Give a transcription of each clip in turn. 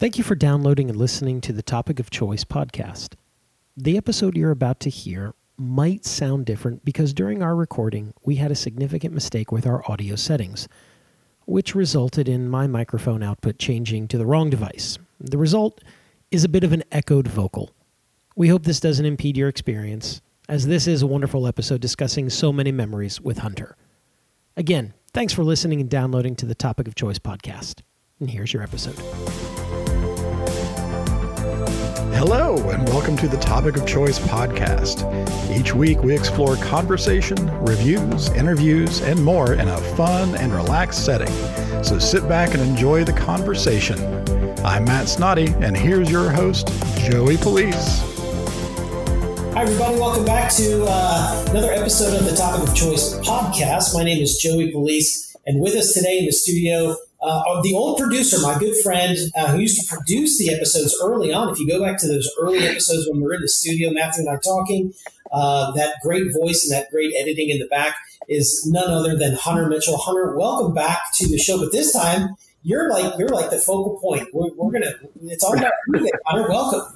Thank you for downloading and listening to the Topic of Choice podcast. The episode you're about to hear might sound different because during our recording, we had a significant mistake with our audio settings, which resulted in my microphone output changing to the wrong device. The result is a bit of an echoed vocal. We hope this doesn't impede your experience, as this is a wonderful episode discussing so many memories with Hunter. Again, thanks for listening and downloading to the Topic of Choice podcast. And here's your episode. Hello, and welcome to the Topic of Choice podcast. Each week, we explore conversation, reviews, interviews, and more in a fun and relaxed setting. So sit back and enjoy the conversation. I'm Matt Snoddy, and here's your host, Joey Police. Hi, everybody. Welcome back to uh, another episode of the Topic of Choice podcast. My name is Joey Police, and with us today in the studio, uh, the old producer, my good friend, uh, who used to produce the episodes early on. If you go back to those early episodes when we were in the studio, Matthew and I talking, uh, that great voice and that great editing in the back is none other than Hunter Mitchell. Hunter, welcome back to the show. But this time, you're like you're like the focal point. We're, we're gonna. It's all about you, Hunter. Welcome.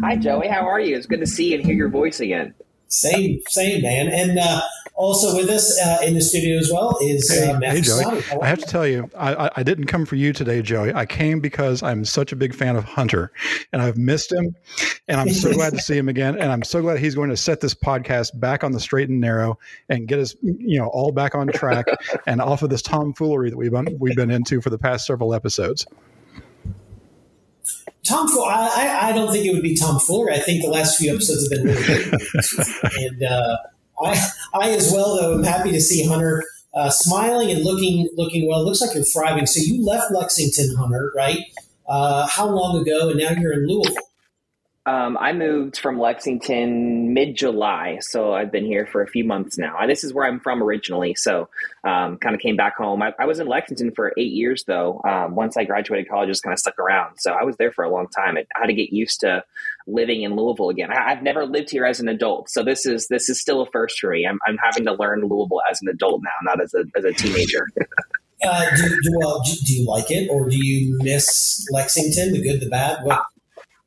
Hi, Joey. How are you? It's good to see and hear your voice again. Same, same, man. And uh, also with us uh, in the studio as well is Hey, uh, Matthew hey Joey. I have to tell you, I, I, I didn't come for you today, Joey. I came because I'm such a big fan of Hunter, and I've missed him, and I'm so glad to see him again. And I'm so glad he's going to set this podcast back on the straight and narrow and get us, you know, all back on track and off of this tomfoolery that we've been, we've been into for the past several episodes. Tom, I, I, I don't think it would be tomfoolery. I think the last few episodes have been really good. and uh, I, I as well, though, am happy to see Hunter uh, smiling and looking looking well. Looks like you're thriving. So you left Lexington, Hunter, right? Uh, how long ago? And now you're in Louisville. Um, I moved from Lexington mid July, so I've been here for a few months now. This is where I'm from originally, so um, kind of came back home. I, I, was in Lexington for eight years, though. Um, once I graduated college, just kind of stuck around. So I was there for a long time. I had to get used to living in Louisville again. I, have never lived here as an adult, so this is this is still a first for me. I'm, I'm having to learn Louisville as an adult now, not as a as a teenager. Uh, do, do, well, do you like it, or do you miss Lexington, the good, the bad? What?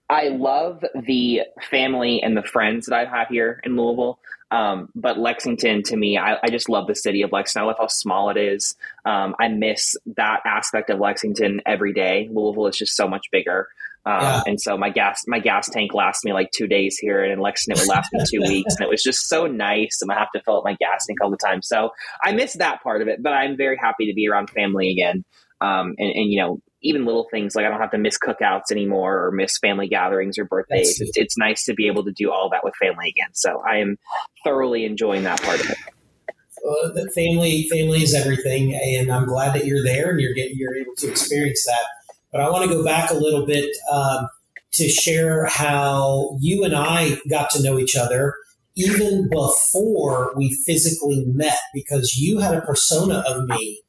I love the family and the friends that I have here in Louisville. Um, but Lexington, to me, I, I, just love the city of Lexington. I love how small it is. Um, I miss that aspect of Lexington every day. Louisville is just so much bigger. Um, yeah. And so my gas my gas tank lasts me like two days here, and in Lexington it would last me two weeks, and it was just so nice. And I have to fill up my gas tank all the time, so I miss that part of it. But I'm very happy to be around family again, um, and, and you know even little things like I don't have to miss cookouts anymore or miss family gatherings or birthdays. It's, it's, nice to be able to do all that with family again. So I am thoroughly enjoying that part of it. Uh, the family, family is everything, and I'm glad that you're there and you're getting, you're able to experience that. But I want to go back a little bit um, to share how you and I got to know each other even before we physically met, because you had a persona of me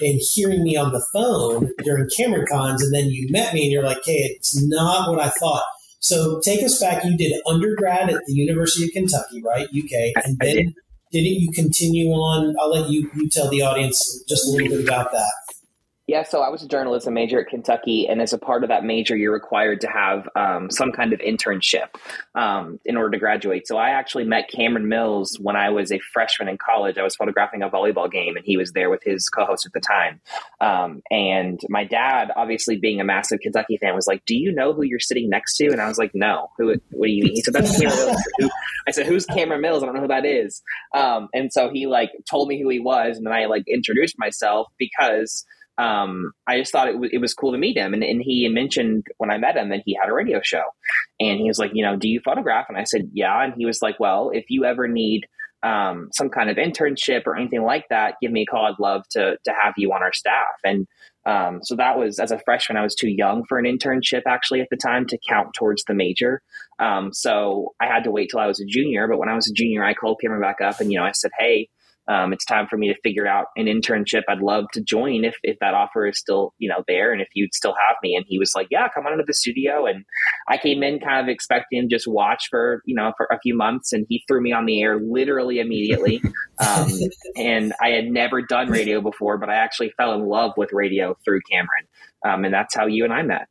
and hearing me on the phone during Cameron Cons, and then you met me and you're like, hey, it's not what I thought. So take us back. You did undergrad at the University of Kentucky, right? UK. And then did. didn't you continue on? I'll let you, you tell the audience just a little bit about that. Yeah, so I was a journalism major at Kentucky, and as a part of that major, you're required to have um, some kind of internship um, in order to graduate. So I actually met Cameron Mills when I was a freshman in college. I was photographing a volleyball game, and he was there with his co-host at the time. Um, and my dad, obviously being a massive Kentucky fan, was like, "Do you know who you're sitting next to?" And I was like, "No. Who? What do you mean?" He said, "That's Cameron Mills." Said, I said, "Who's Cameron Mills? I don't know who that is." Um, and so he like told me who he was, and then I like introduced myself because um, I just thought it, w- it was cool to meet him. And, and he mentioned when I met him that he had a radio show. And he was like, you know, do you photograph? And I said, yeah. And he was like, well, if you ever need um, some kind of internship or anything like that, give me a call. I'd love to, to have you on our staff. And um, so that was, as a freshman, I was too young for an internship actually at the time to count towards the major. Um, so I had to wait till I was a junior. But when I was a junior, I called Cameron back up and, you know, I said, hey, um, it's time for me to figure out an internship. I'd love to join if, if that offer is still, you know, there and if you'd still have me. And he was like, yeah, come on into the studio. And I came in kind of expecting just watch for, you know, for a few months and he threw me on the air literally immediately. um, and I had never done radio before, but I actually fell in love with radio through Cameron. Um, and that's how you and I met.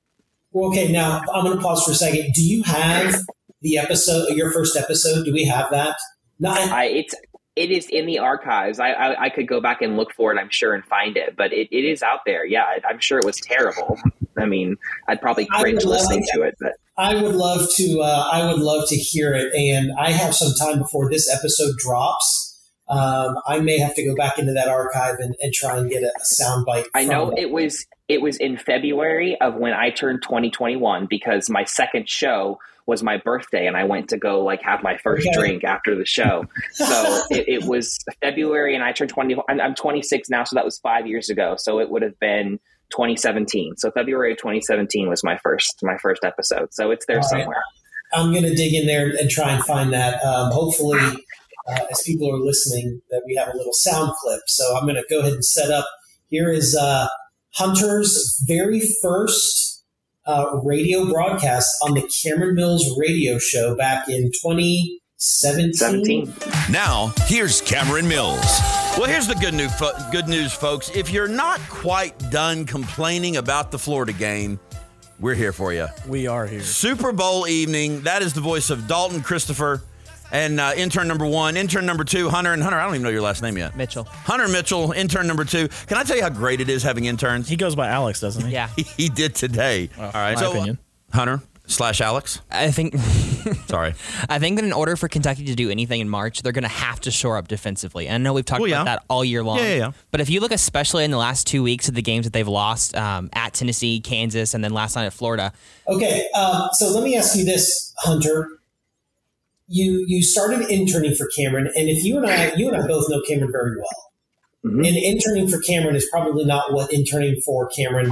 Well, okay, now I'm going to pause for a second. Do you have the episode, your first episode? Do we have that? No, I, it's it is in the archives. I, I, I could go back and look for it, I'm sure, and find it. But it, it is out there. Yeah, I, am sure it was terrible. I mean, I'd probably cringe listening to it. But I would love to. Uh, I would love to hear it, and I have some time before this episode drops. Um, I may have to go back into that archive and, and try and get a, a soundbite. I know it was it was in February of when I turned 2021 because my second show was my birthday and I went to go like have my first okay. drink after the show. So it, it, was February and I turned 20. I'm, I'm 26 now, so that was five years ago. So it would have been 2017. So February of 2017 was my first my first episode. So it's there All somewhere. Right. I'm going to dig in there and try and find that. Um, hopefully, uh, as people are listening, that we have a little sound clip. So I'm going to go ahead and set up. Here is uh, Hunter's very first uh, radio broadcast on the Cameron Mills radio show back in 2017. 17. Now, here's Cameron Mills. Well, here's the good news, good news, folks. If you're not quite done complaining about the Florida game, we're here for you. We are here. Super Bowl evening. That is the voice of Dalton Christopher and uh, intern number one, intern number two, Hunter and Hunter. I don't even know your last name yet. Mitchell. Hunter Mitchell, intern number two. Can I tell you how great it is having interns? He goes by Alex, doesn't he? Yeah, he, he did today. Well, All right, so opinion. Hunter slash Alex. I think. Sorry. I think that in order for Kentucky to do anything in March, they're going to have to shore up defensively. And I know we've talked well, about yeah. that all year long. Yeah, yeah, yeah, But if you look, especially in the last two weeks of the games that they've lost um, at Tennessee, Kansas, and then last night at Florida. Okay, um, so let me ask you this, Hunter you you started interning for Cameron, and if you and I you and I both know Cameron very well, mm-hmm. and interning for Cameron is probably not what interning for Cameron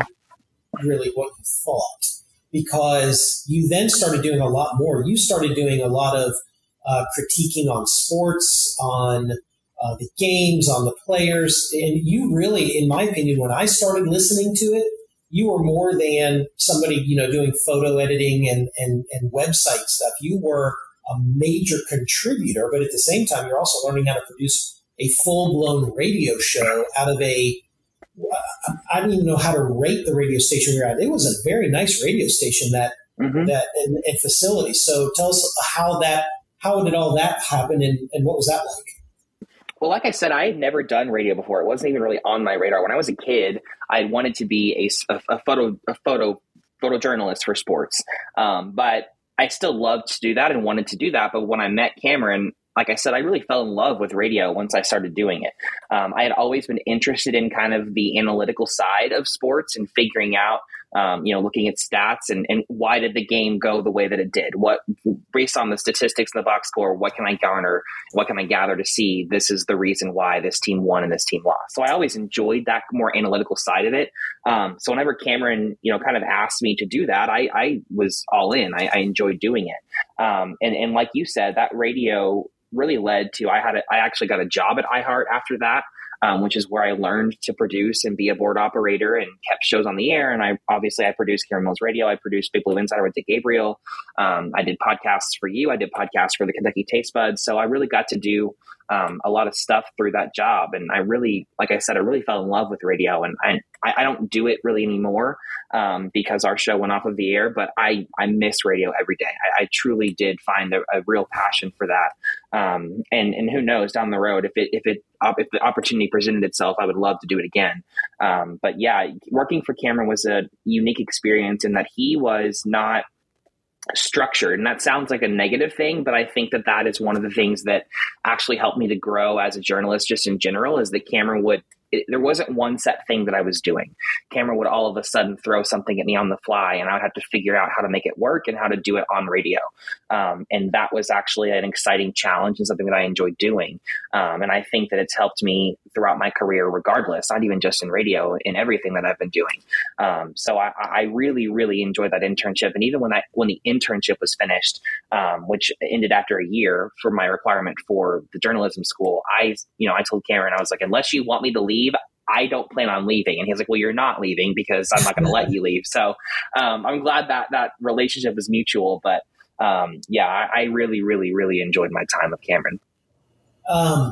really what you thought, because you then started doing a lot more. You started doing a lot of uh, critiquing on sports, on uh, the games, on the players, and you really, in my opinion, when I started listening to it, you were more than somebody you know doing photo editing and and, and website stuff. You were a major contributor, but at the same time, you're also learning how to produce a full blown radio show out of a. I don't even know how to rate the radio station we are at. It was a very nice radio station that mm-hmm. that and, and, facility. So tell us how that how did all that happen and, and what was that like? Well, like I said, I had never done radio before. It wasn't even really on my radar. When I was a kid, I wanted to be a, a, a photo a photo photojournalist for sports. Um, but I still loved to do that and wanted to do that. But when I met Cameron, like I said, I really fell in love with radio once I started doing it. Um, I had always been interested in kind of the analytical side of sports and figuring out um, you know, looking at stats and, and why did the game go the way that it did? What, based on the statistics in the box score, what can I garner? What can I gather to see this is the reason why this team won and this team lost? So I always enjoyed that more analytical side of it. Um, so whenever Cameron, you know, kind of asked me to do that, I, I was all in. I, I enjoyed doing it. Um, and, and like you said, that radio really led to I had a, I actually got a job at iHeart after that um, which is where I learned to produce and be a board operator and kept shows on the air. And I obviously I produced Cameron Mills Radio. I produced Big Blue Insider with Dick Gabriel. Um, I did podcasts for you. I did podcasts for the Kentucky Taste Buds. So I really got to do um, a lot of stuff through that job. And I really, like I said, I really fell in love with radio. And I, I don't do it really anymore um, because our show went off of the air. But I, I miss radio every day. I, I truly did find a, a, real passion for that. Um, and and who knows down the road if it if it if the opportunity presented itself, I would love to do it again. Um, but yeah, working for Cameron was a unique experience in that he was not structured and that sounds like a negative thing but i think that that is one of the things that actually helped me to grow as a journalist just in general is that cameron would it, there wasn't one set thing that I was doing. Cameron would all of a sudden throw something at me on the fly, and I would have to figure out how to make it work and how to do it on radio. Um, and that was actually an exciting challenge and something that I enjoyed doing. Um, and I think that it's helped me throughout my career, regardless, not even just in radio, in everything that I've been doing. Um, so I, I, really, really enjoyed that internship. And even when I when the internship was finished, um, which ended after a year for my requirement for the journalism school, I you know I told Cameron I was like, unless you want me to leave, I don't plan on leaving. And he's like, well, you're not leaving because I'm not going to let you leave. So um, I'm glad that that relationship is mutual. But um, yeah, I, I, really, really, really enjoyed my time with Cameron. Um,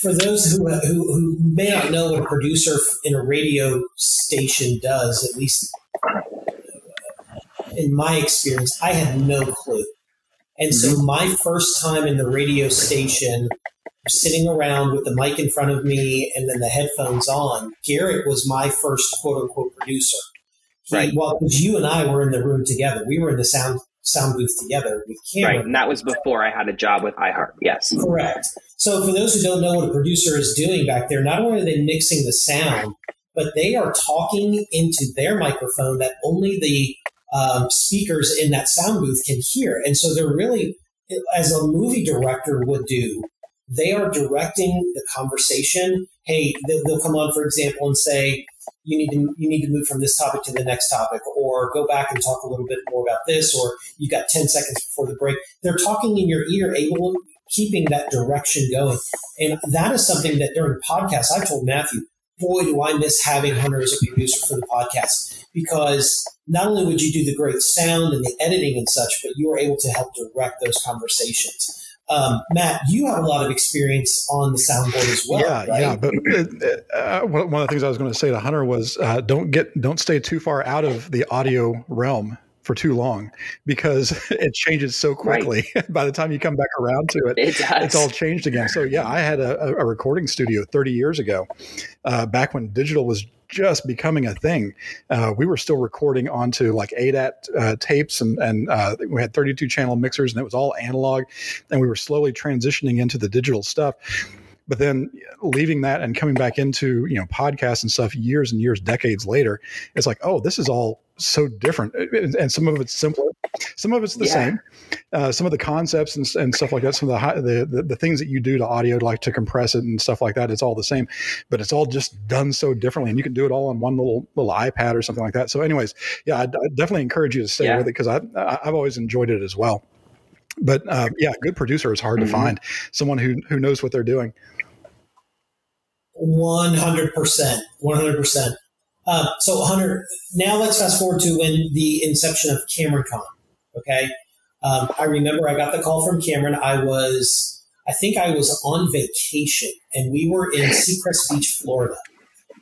for those who, who, who, may not know what a producer in a radio station does, at least in my experience, I had no clue. And so mm-hmm. my first time in the radio station sitting around with the mic in front of me and then the headphones on, Garrett was my first quote unquote producer. He, right. Well, because you and I were in the room together, we were in the sound sound booth together with Cameron. Right, and that was before I had a job with iHeart. Yes, correct. So, for those who don't know what a producer is doing back there, not only are they mixing the sound, but they are talking into their microphone that only the um, speakers in that sound booth can hear, and so they're really, as a movie director would do, they are directing the conversation. Hey, they'll come on, for example, and say, you need to you need to move from this topic to the next topic, or go back and talk a little bit more about this, or you've got ten seconds before the break. They're talking in your ear, able keeping that direction going, and that is something that during podcasts I told Matthew, boy, do I miss having Hunter as a producer for the podcast because not only would you do the great sound and the editing and such, but you were able to help direct those conversations. Um, Matt, you have a lot of experience on the soundboard as well. Yeah, right? yeah. But uh, uh one of the things I was going to say to Hunter was uh, don't get don't stay too far out of the audio realm for too long because it changes so quickly. Right. By the time you come back around to it, it it's all changed again. So yeah, I had a, a recording studio 30 years ago, uh, back when digital was just becoming a thing. Uh, we were still recording onto like ADAT uh, tapes, and, and uh, we had 32 channel mixers, and it was all analog. And we were slowly transitioning into the digital stuff. But then leaving that and coming back into you know podcasts and stuff years and years, decades later, it's like, oh, this is all so different uh, uh, and some of it's simpler some of it's the yeah. same uh, some of the concepts and, and, stuff like that some of the, high, the, the, the things that you do to audio like to compress it and stuff like that it's all the same but it's all just done so differently and you can do it all on one little little ipad or something like that so anyways yeah i, definitely encourage you to stay yeah. with it because I, I i've always enjoyed it as well but uh, yeah good producer is hard mm-hmm. to find someone who who knows what they're doing 100% 100% um, so, Hunter, now let's fast forward to when the inception of CameronCon. Okay. Um, I remember I got the call from Cameron. I was, I think I was on vacation and we were in Seacrest Beach, Florida.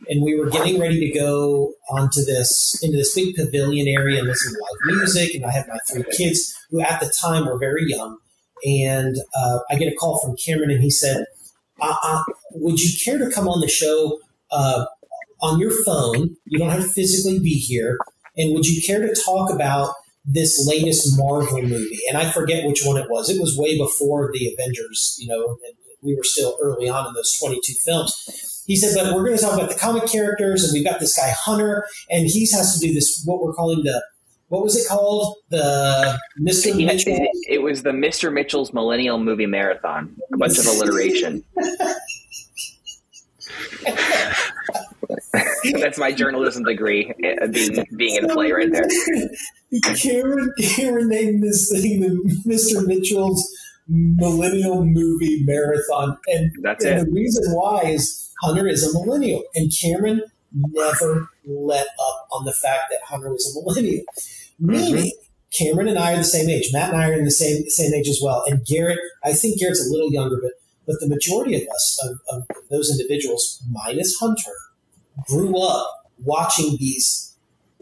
And we were getting ready to go onto this, into this big pavilion area and listen to live music. And I had my three kids who at the time were very young. And uh, I get a call from Cameron and he said, uh, uh, Would you care to come on the show? Uh, on your phone? You don't have to physically be here. And would you care to talk about this latest Marvel movie, and I forget which one it was. It was way before the Avengers, you know, and we were still early on in those 22 films. He said, but we're going to talk about the comic characters, and we've got this guy Hunter, and he has to do this what we're calling the what was it called? The Mr. Mitchell. It, it was the Mr. Mitchell's Millennial Movie Marathon. A bunch of alliteration. That's my journalism degree uh, being being in play right there. Cameron, Cameron named this thing the Mr. Mitchell's Millennial Movie Marathon, and that's and it. The reason why is Hunter is a millennial, and Cameron never let up on the fact that Hunter was a millennial. Meaning, mm-hmm. Cameron and I are the same age. Matt and I are in the same same age as well. And Garrett, I think Garrett's a little younger, but but the majority of us, of, of those individuals, minus Hunter, grew up watching these,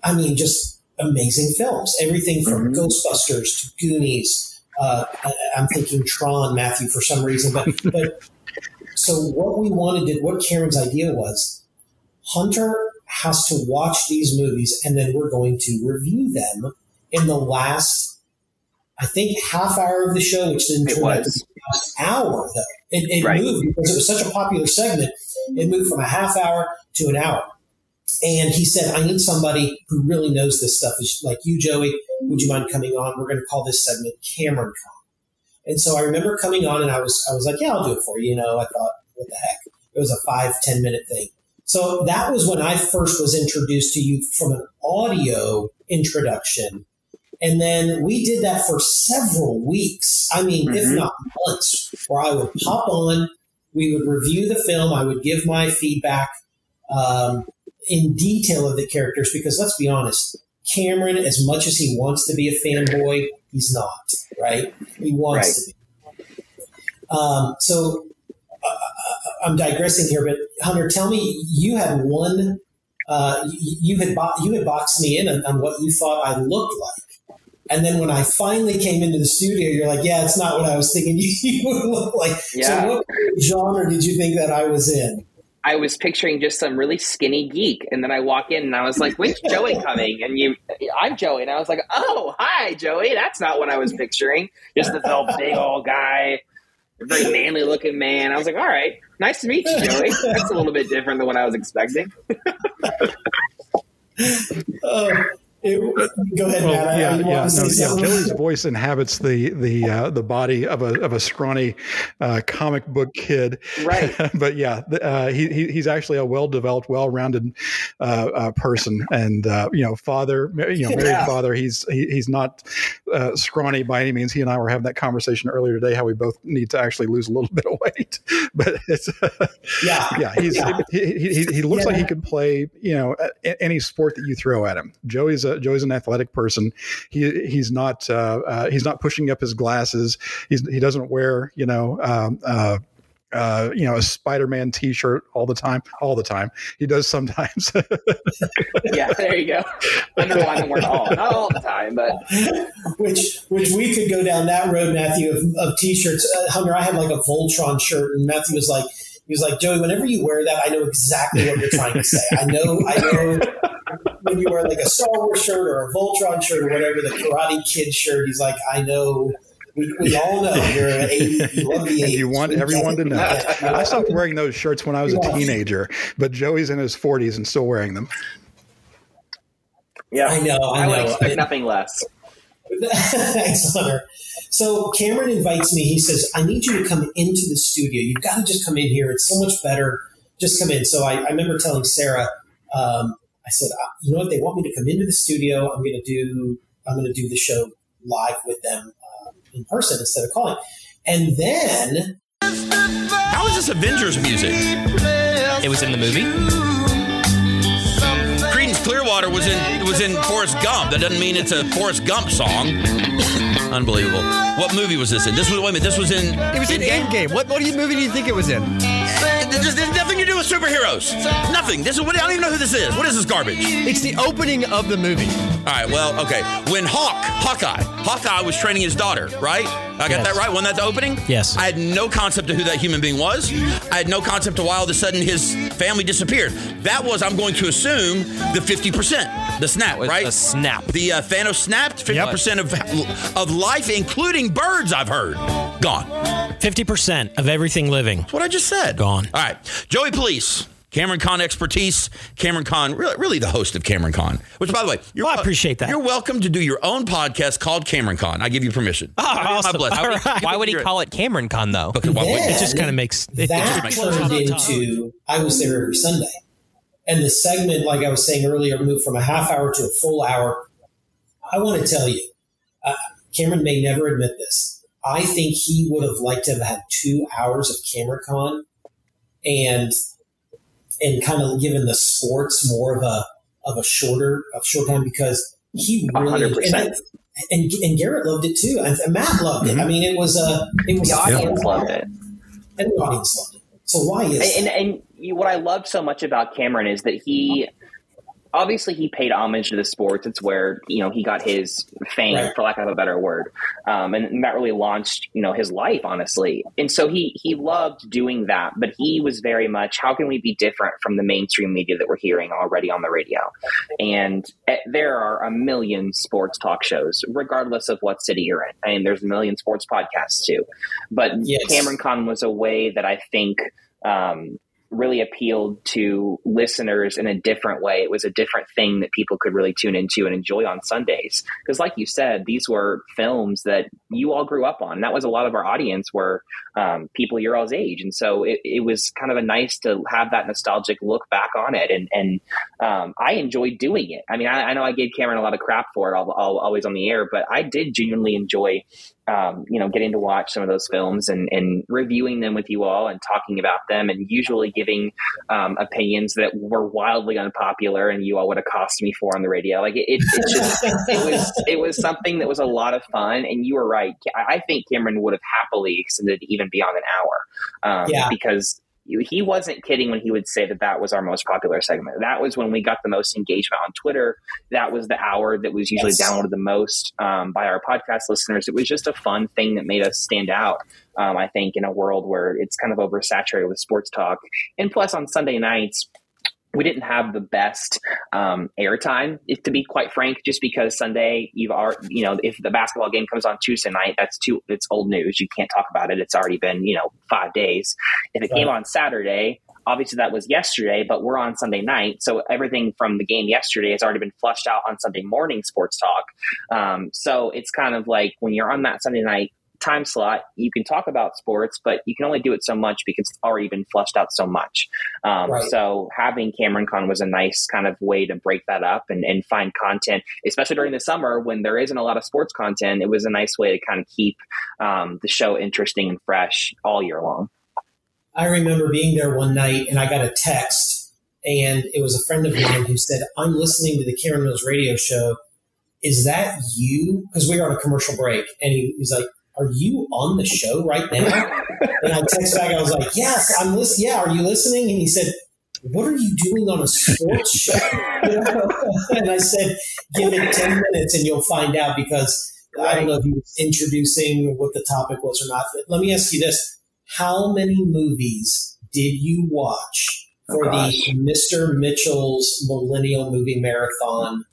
I mean, just amazing films. Everything from mm-hmm. Ghostbusters to Goonies. Uh, I, am thinking Tron, Matthew, for some reason. But, but so what we wanted to, what Karen's idea was, Hunter has to watch these movies and then we're going to review them in the last, I think, half hour of the show, which didn't turn out to be hour though It, it right. moved because it was such a popular segment. It moved from a half hour to an hour. And he said, I need somebody who really knows this stuff. Like you, Joey, would you mind coming on? We're going to call this segment Cameron Con. And so I remember coming on and I was, I was like, yeah, I'll do it for you. You know, I thought, what the heck? It was a five ten minute thing. So that was when I first was introduced to you from an audio introduction. And then we did that for several weeks. I mean, mm-hmm. if not months, where I would pop on, we would review the film, I would give my feedback um, in detail of the characters, because let's be honest, Cameron, as much as he wants to be a fanboy, he's not, right? He wants right. to be. Um, so uh, I'm digressing here, but Hunter, tell me, you had one, uh, you had bo- you had boxed me in on, on, what you thought I looked like, and then when I finally came into the studio, you're like, "Yeah, it's not what I was thinking you would look like." Yeah. So, what genre did you think that I was in? I was picturing just some really skinny geek, and then I walk in and I was like, "When's Joey coming?" And you, I'm Joey, and I was like, "Oh, hi, Joey." That's not what I was picturing. Just this old big old guy very manly looking man. I was like, all right, nice to meet you, Joey. That's a little bit different than what I was expecting. oh, it, go ahead, well, Matt. Yeah, yeah, no, yeah. Joey's voice inhabits the the uh, the body of a of a scrawny uh, comic book kid, right? but yeah, uh, he, he's actually a well developed, well rounded uh, uh, person, and uh, you know, father, you know, married yeah. father. He's he, he's not scrawny by any means. He and I were having that conversation earlier today how we both need to actually lose a little bit of weight, but it's yeah, yeah. He's yeah. He, he, he, looks yeah. like he could play you know any sport that you throw at him. Joey's a, Joey's an athletic person. He he's not uh, uh, he's not pushing up his glasses. He's he doesn't wear you know. Um, uh, uh, you know, a Spider-Man T-shirt all the time. All the time, he does sometimes. yeah, there you go. Underline the word all, not all the time, but which which we could go down that road, Matthew, of, of T-shirts. Uh, Hunter, I had like a Voltron shirt, and Matthew was like, he was like, Joey, whenever you wear that, I know exactly what you're trying to say. I know, I know when you wear like a Star Wars shirt or a Voltron shirt or whatever, the Karate Kid shirt, he's like, I know. We, we all know you're an 80, you love the 80s. You want everyone to know. I stopped wearing those shirts when I was a teenager, but Joey's in his 40s and still wearing them. Yeah, I know. I, I know. would expect nothing less. Thanks, Hunter. So Cameron invites me. He says, I need you to come into the studio. You've got to just come in here. It's so much better. Just come in. So I, I remember telling Sarah, um, I said, uh, you know what? They want me to come into the studio. I'm going to do, I'm going to do the show live with them uh, in person instead of calling. And then. How is this Avengers music? It was in the movie. Creedence Clearwater was in it was in Forrest Gump. That doesn't mean it's a Forrest Gump song. Unbelievable. What movie was this in? This was wait a minute. This was in. It was in Endgame. What what movie do you think it was in? There's, there's nothing to do with superheroes. Nothing. This is what I don't even know who this is. What is this garbage? It's the opening of the movie. All right. Well, okay. When Hawk, Hawkeye, Hawkeye was training his daughter, right? I got yes. that right. When that's opening. Yes. I had no concept of who that human being was. I had no concept of why all of a sudden his family disappeared. That was, I'm going to assume, the 50%, the snap, right? The snap. The uh, Thanos snapped 50% yep. of of life, including birds. I've heard gone. 50% of everything living. That's what I just said. Gone. All right. Joey Police. Cameron Con expertise. Cameron Con, really, really, the host of Cameron Con. Which, by the way, well, I appreciate that. You're welcome to do your own podcast called Cameron Con. I give you permission. Oh, awesome. Why would, why would he call it Cameron Con though? Okay, why it just kind of makes it, that it turned into. I was there every Sunday, and the segment, like I was saying earlier, moved from a half hour to a full hour. I want to tell you, uh, Cameron may never admit this I think he would have liked to have had two hours of CameronCon and and kind of given the sports more of a of a shorter of short time because he really and, and, and, Garrett loved it too and, Matt loved it. Mm-hmm. I mean, it was a it was the audience loved it and the audience loved it. So why is and, and, and what I loved so much about Cameron is that he obviously he paid homage to the sports. It's where you know he got his fame, right. for lack of a better word, um, and, that really launched you know his life, honestly. And so he he loved doing that, but he was very much how can we be different from the mainstream media that we're hearing already on the radio? And uh, there are a million sports talk shows, regardless of what city you're in. I mean, there's a million sports podcasts too, but yes. Cameron Con was a way that I think. Um, really appealed to listeners in a different way. It was a different thing that people could really tune into and enjoy on Sundays. Because, like you said, these were films that you all grew up on. And that was a lot of our audience were um, people your all's age, and so it, it, was kind of a nice to have that nostalgic look back on it. And and um, I enjoyed doing it. I mean, I, I, know I gave Cameron a lot of crap for it, all, all, always on the air, but I did genuinely enjoy um, you know, getting to watch some of those films and, and, reviewing them with you all and talking about them and usually giving um, opinions that were wildly unpopular and you all would have cost me for on the radio. Like it, it, it just, it was, it was something that was a lot of fun. And you were right. I think Cameron would have happily extended even beyond an hour um, yeah. because he wasn't kidding when he would say that that was our most popular segment. That was when we got the most engagement on Twitter. That was the hour that was usually yes. downloaded the most um, by our podcast listeners. It was just a fun thing that made us stand out. Um, I think in a world where it's kind of oversaturated with sports talk, and plus on Sunday nights, we didn't have the best um, airtime, to be quite frank, just because Sunday you've already, you know, if the basketball game comes on Tuesday night, that's too, it's old news. You can't talk about it. It's already been, you know, five days. If it right. came on Saturday, obviously that was yesterday, but we're on Sunday night. So everything from the game yesterday has already been flushed out on Sunday morning sports talk. Um, so it's kind of like when you're on that Sunday night time slot, you can talk about sports, but you can only do it so much because it's already been flushed out so much. Um, right. So having Cameron Con was a nice kind of way to break that up and, and find content, especially during the summer when there isn't a lot of sports content. It was a nice way to kind of keep um, the show interesting and fresh all year long. I remember being there one night and I got a text, and it was a friend of mine who said, I'm listening to the Cameron Mills radio show. Is that you? Because we were on a commercial break. And he was like, are you on the show right now? and I text back, I was like, yes, I'm listening. Yeah, are you listening? And he said, what are you doing on a sports show? and I said, give it 10 minutes and you'll find out because I don't know if he was introducing what the topic was or not. But let me ask you this. How many movies did you watch oh, for oh, the Mr. Mitchell's Millennial Movie Marathon?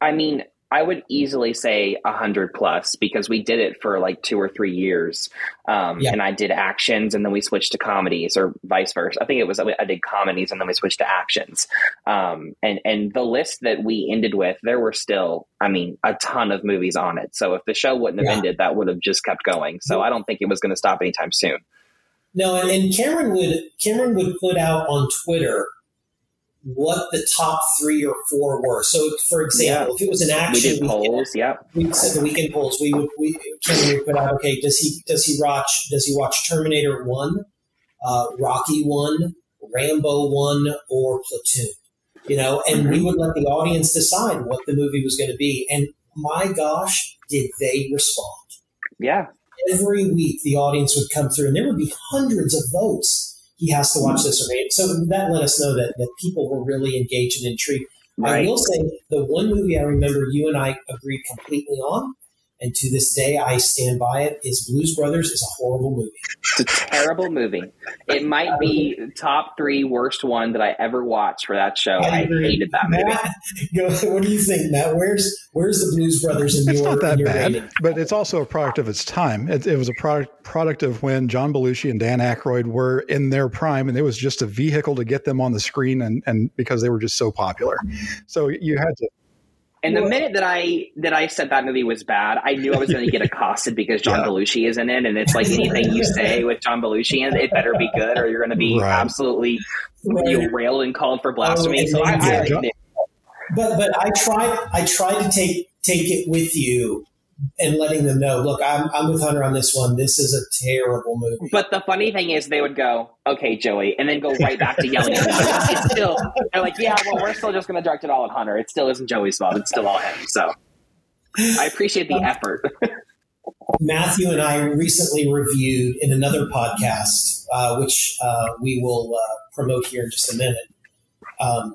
I mean, I would easily say a hundred plus because we did it for like two or three years. Um, yeah. and I did actions and then we switched to comedies or vice versa. I think it was, I did comedies and then we switched to actions. Um, and, and the list that we ended with, there were still, I mean, a ton of movies on it. So if the show wouldn't have yeah. ended, that would have just kept going. So I don't think it was going to stop anytime soon. No, and, and Cameron would, Cameron would put out on Twitter what the top three or four were. So, for example, yeah. if it was an action, we did polls. Yeah, we said the weekend polls. We would we can put out. Okay, does he does he watch does he watch Terminator one, uh, Rocky one, Rambo one, or Platoon? You know, and mm-hmm. we would let the audience decide what the movie was going to be. And my gosh, did they respond? Yeah. Every week, the audience would come through, and there would be hundreds of votes he has to watch this or read. So that let us know that, that people were really engaged and intrigued. Right. I will say the one movie I remember you and I agreed completely on and to this day I stand by it, is Blues Brothers is a horrible movie. It's a terrible movie. It might be top three worst one that I ever watched for that show. I, I hated that movie. Matt, what do you think, Matt? Where's where's the Blues Brothers in it's your? It's not that bad, rating? but it's also a product of its time. It, it was a product product of when John Belushi and Dan Aykroyd were in their prime, and it was just a vehicle to get them on the screen, and and because they were just so popular, so you had to and the minute that I that I said that movie was bad, I knew I was going to get accosted because John yeah. Belushi is in it, and it's like anything you say with John Belushi in it, it better be good, or you're going to be right. absolutely right. you railed and called for blasphemy. Oh, so I, I, but but I tried I tried to take take it with you and letting them know, look, I'm, I'm with Hunter on this one. This is a terrible movie. But the funny thing is, they would go, okay, Joey, and then go right back to yelling at him. It's still, they're like, yeah, well, we're still just going to direct it all at Hunter. It still isn't Joey's fault. It's still all him. So I appreciate the um, effort. Matthew and I recently reviewed in another podcast, uh, which uh, we will uh, promote here in just a minute. Um,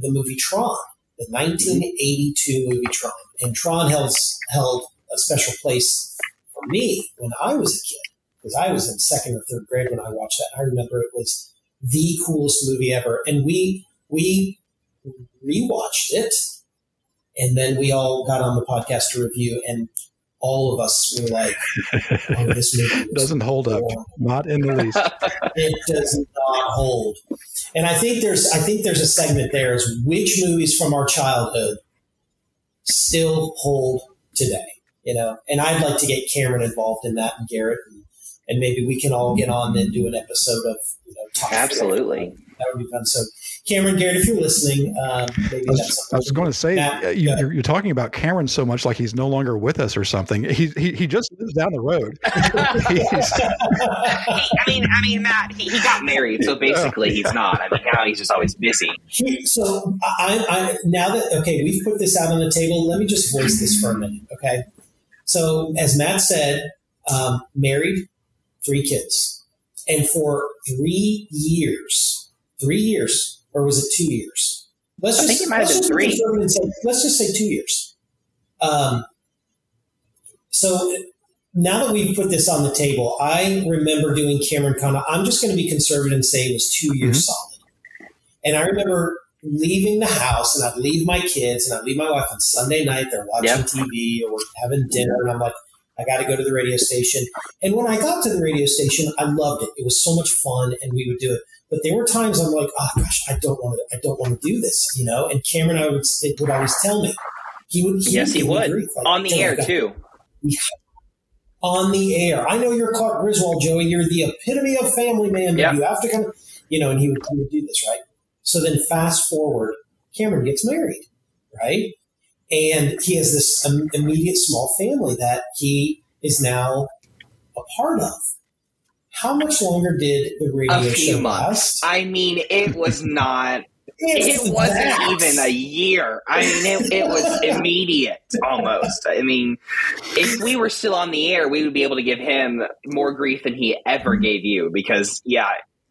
the movie Tron, the 1982 movie Tron, and Tron held held a special place for me when I was a kid because I was in second or third grade when I watched that. I remember it was the coolest movie ever, and we we rewatched it, and then we all got on the podcast to review, and all of us were like, oh, "This movie doesn't hold up, not in the least. it does not hold." And I think there's I think there's a segment there is which movies from our childhood still hold today, you know. And I'd like to get Cameron involved in that and Garrett, and, and maybe we can all get on and do an episode of you know top Absolutely. That would be fun. So Cameron Garrett, if you're listening, um, I, was, I was, going to say Matt, you, are talking about Cameron so much like he's no longer with us or something. He he, he just lives down the road. he, I mean, I mean, Matt, he, he, got married, so basically he's not. I mean, now he's just always busy. So I, I now that okay, we've put this out on the table. Let me just voice this for a minute, okay? So as Matt said, um, married, three kids, and for three years, three years or was it two years? Let's just, I think it might have been three. Say, let's just say two years. Um, so now that we've put this on the table, I remember doing Cameron Con. I'm just going to be conservative and say it was two years mm-hmm. solid. And I remember leaving the house, and I'd leave my kids, and I'd leave my wife on Sunday night. They're watching yep. TV or having dinner, and I'm like, I got to go to the radio station. And when I got to the radio station, I loved it. It was so much fun, and we would do it. But there were times I'm like, oh gosh, I don't want to, I don't want to do this, you know. And Cameron, I would would always tell me he would. He yes, he would like, on the air too. on the air, I know you're Clark Griswold, Joey. You're the epitome of family man. Yep. You have to come, you know. And he would, he would do this, right? So then, fast forward, Cameron gets married, right? And he has this immediate small family that he is now a part of. How much longer did the radio a few months. Last? I mean, it was not. it wasn't that. even a year. I mean, it, it was immediate almost. I mean, if we were still on the air, we would be able to give him more grief than he ever gave you because, yeah,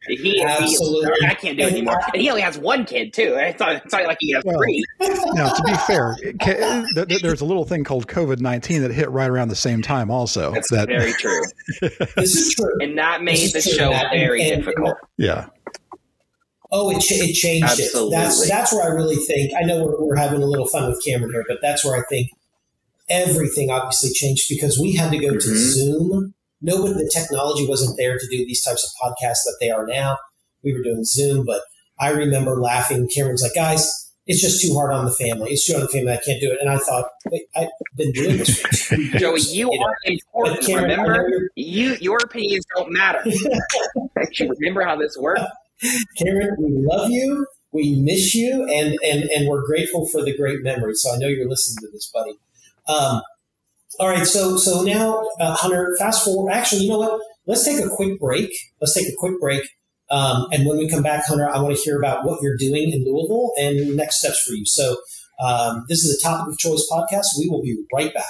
he, Absolutely. He, I can't do it anymore. And he only has one kid too. It's not, it's not like he has well, three. now, to be fair, there's a little thing called COVID nineteen that hit right around the same time. Also, that's that, very true. this is true, and that made the show very and, difficult. yeah. Oh, it, it changed Absolutely. it. That's that's where I really think. I know we're, we're having a little fun with Cameron here, but that's where I think everything obviously changed because we had to go mm-hmm. to Zoom nobody, the technology wasn't there to do these types of podcasts that they are now. We were doing Zoom, but I remember laughing. Cameron's like, guys, it's just too hard on the family. It's too hard on the family. I can't do it. And I thought, wait, I've been doing this for Joey, you, you are know? important. Cameron, remember, you your opinions don't matter. remember how this works. Cameron, we love you. We miss you, and and and we're grateful for the great memories. So I know you're listening to this, buddy. Um, all right, so so now, uh, Hunter, fast forward. Actually, you know what? Let's take a quick break. Let's take a quick break. Um, and when we come back, Hunter, I want to hear about what you're doing in Louisville and next steps for you. So um, this is the Topic of Choice podcast. We will be right back.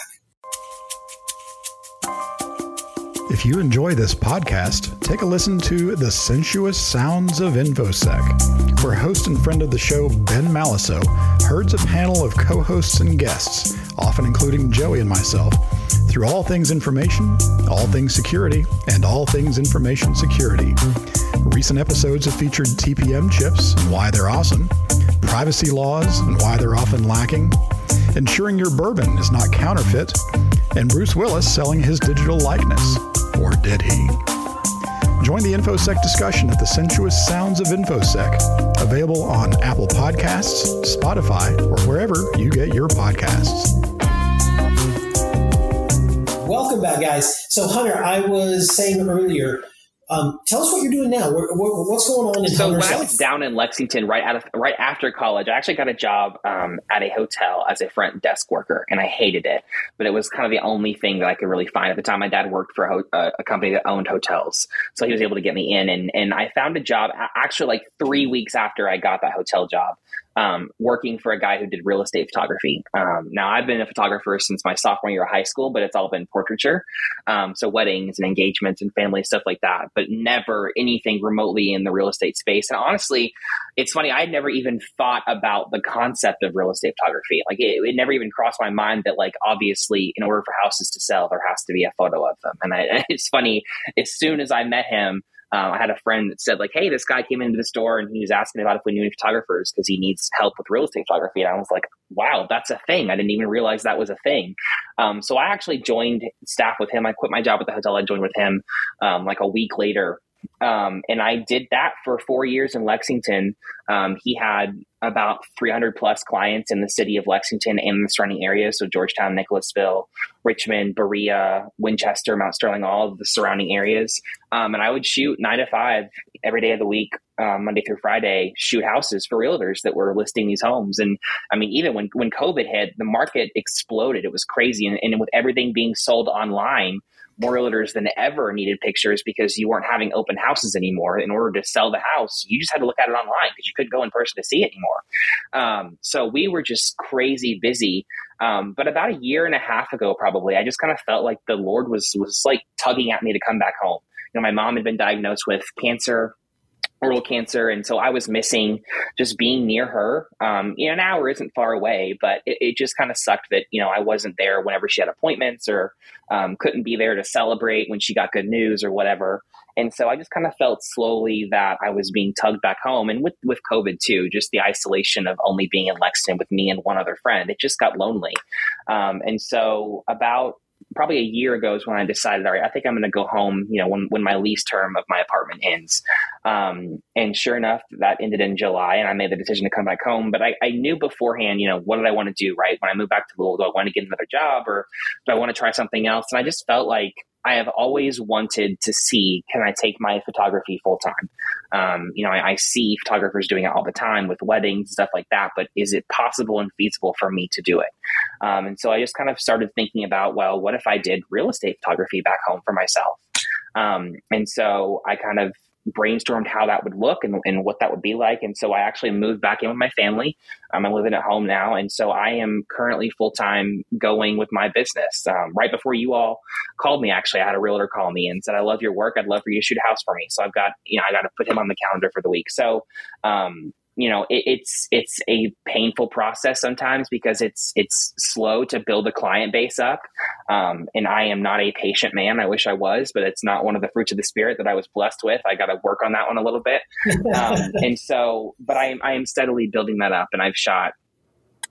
If you enjoy this podcast, take a listen to The Sensuous Sounds of InfoSec, where host and friend of the show, Ben Malisow, herds a panel of co hosts and guests, often including Joey and myself, through all things information, all things security, and all things information security. Recent episodes have featured TPM chips and why they're awesome, privacy laws and why they're often lacking, ensuring your bourbon is not counterfeit, and Bruce Willis selling his digital likeness. Or did he? Join the InfoSec discussion at the Sensuous Sounds of InfoSec, available on Apple Podcasts, Spotify, or wherever you get your podcasts. Welcome back, guys. So, Hunter, I was saying earlier, um, tell us what you're doing now. what's going on in So when I was down in Lexington, right out of right after college, I actually got a job um, at a hotel as a front desk worker, and I hated it. But it was kind of the only thing that I could really find at the time. My dad worked for a, ho- uh, a company that owned hotels, so he was able to get me in, and and I found a job actually like three weeks after I got that hotel job. Um, working for a guy who did real estate photography. Um, now, I've been a photographer since my sophomore year of high school, but it's all been portraiture. Um, so, weddings and engagements and family stuff like that, but never anything remotely in the real estate space. And honestly, it's funny, I had never even thought about the concept of real estate photography. Like, it, it never even crossed my mind that, like, obviously, in order for houses to sell, there has to be a photo of them. And I, it's funny, as soon as I met him, um, I had a friend that said like, "Hey, this guy came into the store and he was asking about if we knew any photographers because he needs help with real estate photography." And I was like, "Wow, that's a thing! I didn't even realize that was a thing." Um, so I actually joined staff with him. I quit my job at the hotel. I joined with him um, like a week later um, and I did that for four years in Lexington. Um, he had about 300 plus clients in the city of Lexington and the surrounding areas. So Georgetown, Nicholasville, Richmond, Berea, Winchester, Mount Sterling, all of the surrounding areas. Um, and I would shoot nine to five every day of the week, um, Monday through Friday, shoot houses for realtors that were listing these homes. And I mean, even when, when COVID hit, the market exploded. It was crazy. And, and with everything being sold online, more realtors than ever needed pictures because you weren't having open houses anymore. In order to sell the house, you just had to look at it online because you couldn't go in person to see it anymore. Um, so we were just crazy busy. Um, but about a year and a half ago, probably, I just kind of felt like the Lord was was like tugging at me to come back home. You know, my mom had been diagnosed with cancer oral cancer and so i was missing just being near her. Um, you know an hour isn't far away but it, it just kind of sucked that you know i wasn't there whenever she had appointments or um, couldn't be there to celebrate when she got good news or whatever. And so i just kind of felt slowly that i was being tugged back home and with with covid too just the isolation of only being in lexington with me and one other friend it just got lonely. Um, and so about probably a year ago is when I decided, all right, I think I'm going to go home, you know, when, when my lease term of my apartment ends. Um, and sure enough, that ended in July and I made the decision to come back home. But I, I knew beforehand, you know, what did I want to do, right? When I moved back to Louisville, do I want to get another job or do I want to try something else? And I just felt like I have always wanted to see can I take my photography full time? Um, you know, I, I, see photographers doing it all the time with weddings stuff like that, but is it possible and feasible for me to do it? Um, and so I just kind of started thinking about, well, what if I did real estate photography back home for myself? Um, and so I kind of brainstormed how that would look and, and what that would be like. And so I actually moved back in with my family. Um, I'm living at home now. And so I am currently full time going with my business. Um, right before you all called me, actually, I had a realtor call me and said, I love your work. I'd love for you to shoot a house for me. So I've got, you know, I got to put him on the calendar for the week. So, um, you know it, it's it's a painful process sometimes because it's it's slow to build a client base up. Um, and i am not a patient man. I wish i was but it's not one of the fruits of the spirit that i was blessed with. I got to work on that one a little bit. Um, and so but i am i am steadily building that up and i've shot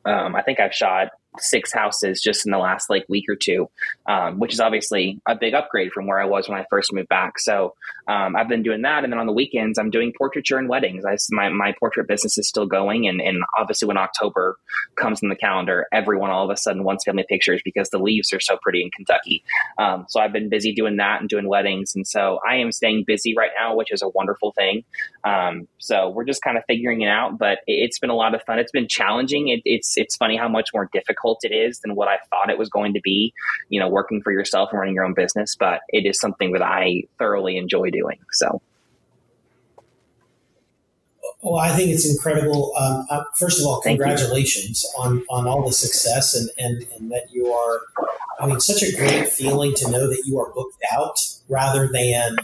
um, i think i've shot six houses just in the last like week or two, um, which is obviously a big upgrade from where I was when I first moved back. So um, I've been doing that, and then on the weekends I'm doing portraiture and weddings. I, my my portrait business is still going, and and obviously when October comes in the calendar, everyone all of a sudden wants family pictures because the leaves are so pretty in Kentucky. Um, so I've been busy doing that and doing weddings, and so I am staying busy right now, which is a wonderful thing. Um, so we're just kind of figuring it out, but it, has been a lot of fun. It's been challenging. It, it's it's funny how much more difficult difficult it is than what I thought it was going to be, you know, working for yourself and running your own business. But it is something that I thoroughly enjoy doing. So. Well, I think it's incredible. Um, uh, first of all, congratulations on, on all the success and, and, and that you are, I mean, such a great feeling to know that you are booked out rather than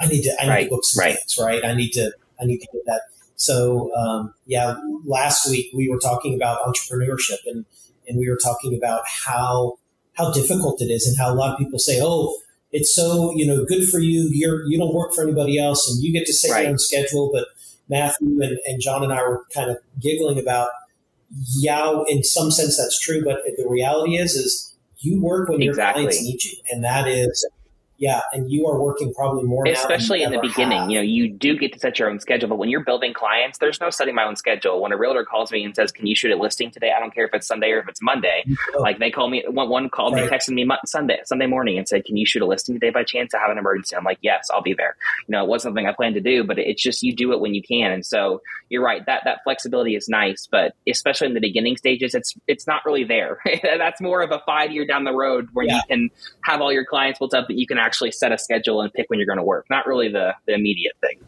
I need to, I need right, to book some right. Things, right? I need to, I need to get that. So, um, yeah, last week we were talking about entrepreneurship and, and we were talking about how how difficult it is and how a lot of people say, "Oh, it's so you know good for you. You're you don't work for anybody else, and you get to set right. your own schedule." But Matthew and, and John and I were kind of giggling about, yeah, in some sense that's true, but the reality is, is you work when exactly. your clients need you, and that is yeah, and you are working probably more especially in the beginning. Have. You know, you do get to set your own schedule, but when you're building clients, there's no setting my own schedule. When a realtor calls me and says, "Can you shoot a listing today?" I don't care if it's Sunday or if it's Monday. Like they call me, one, one called right. me, texted me Sunday, Sunday morning, and said, "Can you shoot a listing today by chance? I have an emergency." I'm like, "Yes, I'll be there." You know, it wasn't something I planned to do, but it's just you do it when you can. And so you're right that that flexibility is nice, but especially in the beginning stages, it's it's not really there. That's more of a five year down the road where yeah. you can have all your clients built up that you can actually set a schedule schedule and pick when you're going to work. Not really the, the immediate thing.